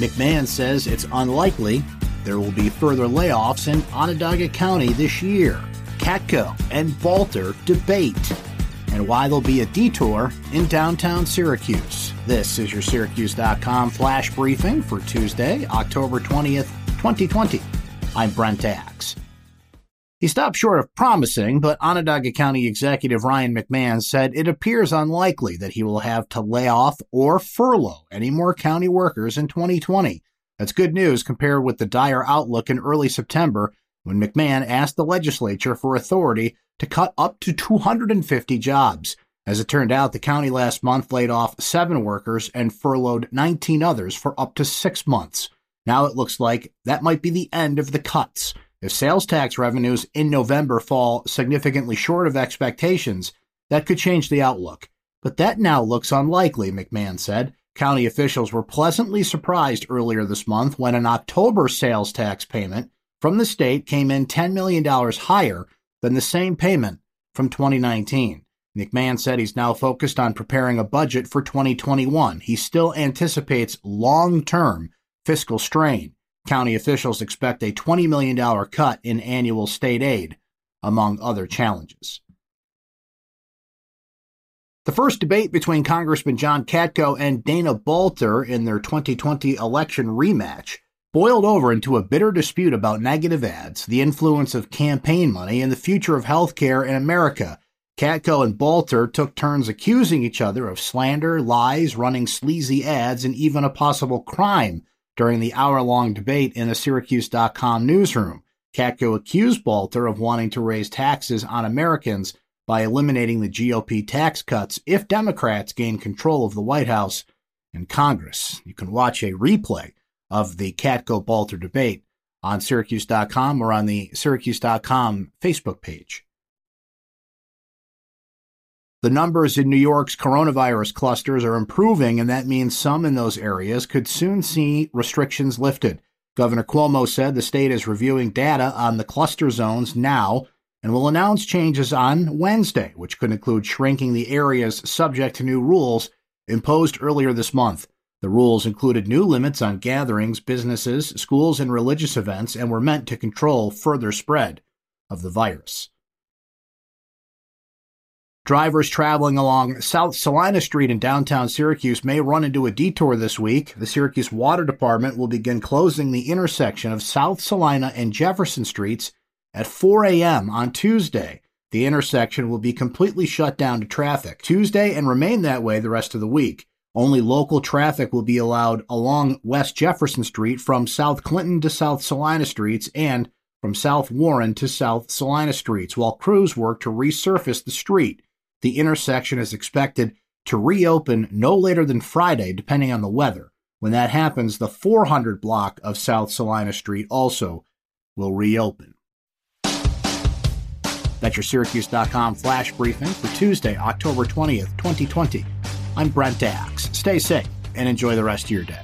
McMahon says it's unlikely there will be further layoffs in Onondaga County this year. Katko and Balter debate, and why there'll be a detour in downtown Syracuse. This is your Syracuse.com flash briefing for Tuesday, October 20th, 2020. I'm Brent Axe. He stopped short of promising, but Onondaga County Executive Ryan McMahon said it appears unlikely that he will have to lay off or furlough any more county workers in 2020. That's good news compared with the dire outlook in early September when McMahon asked the legislature for authority to cut up to 250 jobs. As it turned out, the county last month laid off seven workers and furloughed 19 others for up to six months. Now it looks like that might be the end of the cuts. If sales tax revenues in November fall significantly short of expectations, that could change the outlook. But that now looks unlikely, McMahon said. County officials were pleasantly surprised earlier this month when an October sales tax payment from the state came in $10 million higher than the same payment from 2019. McMahon said he's now focused on preparing a budget for 2021. He still anticipates long term fiscal strain County officials expect a $20 million cut in annual state aid, among other challenges. The first debate between Congressman John Katko and Dana Balter in their 2020 election rematch boiled over into a bitter dispute about negative ads, the influence of campaign money, and the future of health care in America. Katko and Balter took turns accusing each other of slander, lies, running sleazy ads, and even a possible crime during the hour long debate in the Syracuse.com newsroom. Katko accused Balter of wanting to raise taxes on Americans by eliminating the GOP tax cuts if Democrats gain control of the White House and Congress. You can watch a replay of the Katko Balter debate on Syracuse.com or on the Syracuse.com Facebook page. The numbers in New York's coronavirus clusters are improving, and that means some in those areas could soon see restrictions lifted. Governor Cuomo said the state is reviewing data on the cluster zones now and will announce changes on Wednesday, which could include shrinking the areas subject to new rules imposed earlier this month. The rules included new limits on gatherings, businesses, schools, and religious events and were meant to control further spread of the virus. Drivers traveling along South Salina Street in downtown Syracuse may run into a detour this week. The Syracuse Water Department will begin closing the intersection of South Salina and Jefferson Streets at 4 a.m. on Tuesday. The intersection will be completely shut down to traffic Tuesday and remain that way the rest of the week. Only local traffic will be allowed along West Jefferson Street from South Clinton to South Salina Streets and from South Warren to South Salina Streets, while crews work to resurface the street. The intersection is expected to reopen no later than Friday, depending on the weather. When that happens, the 400 block of South Salina Street also will reopen. That's your Syracuse.com flash briefing for Tuesday, October 20th, 2020. I'm Brent Axe. Stay safe and enjoy the rest of your day.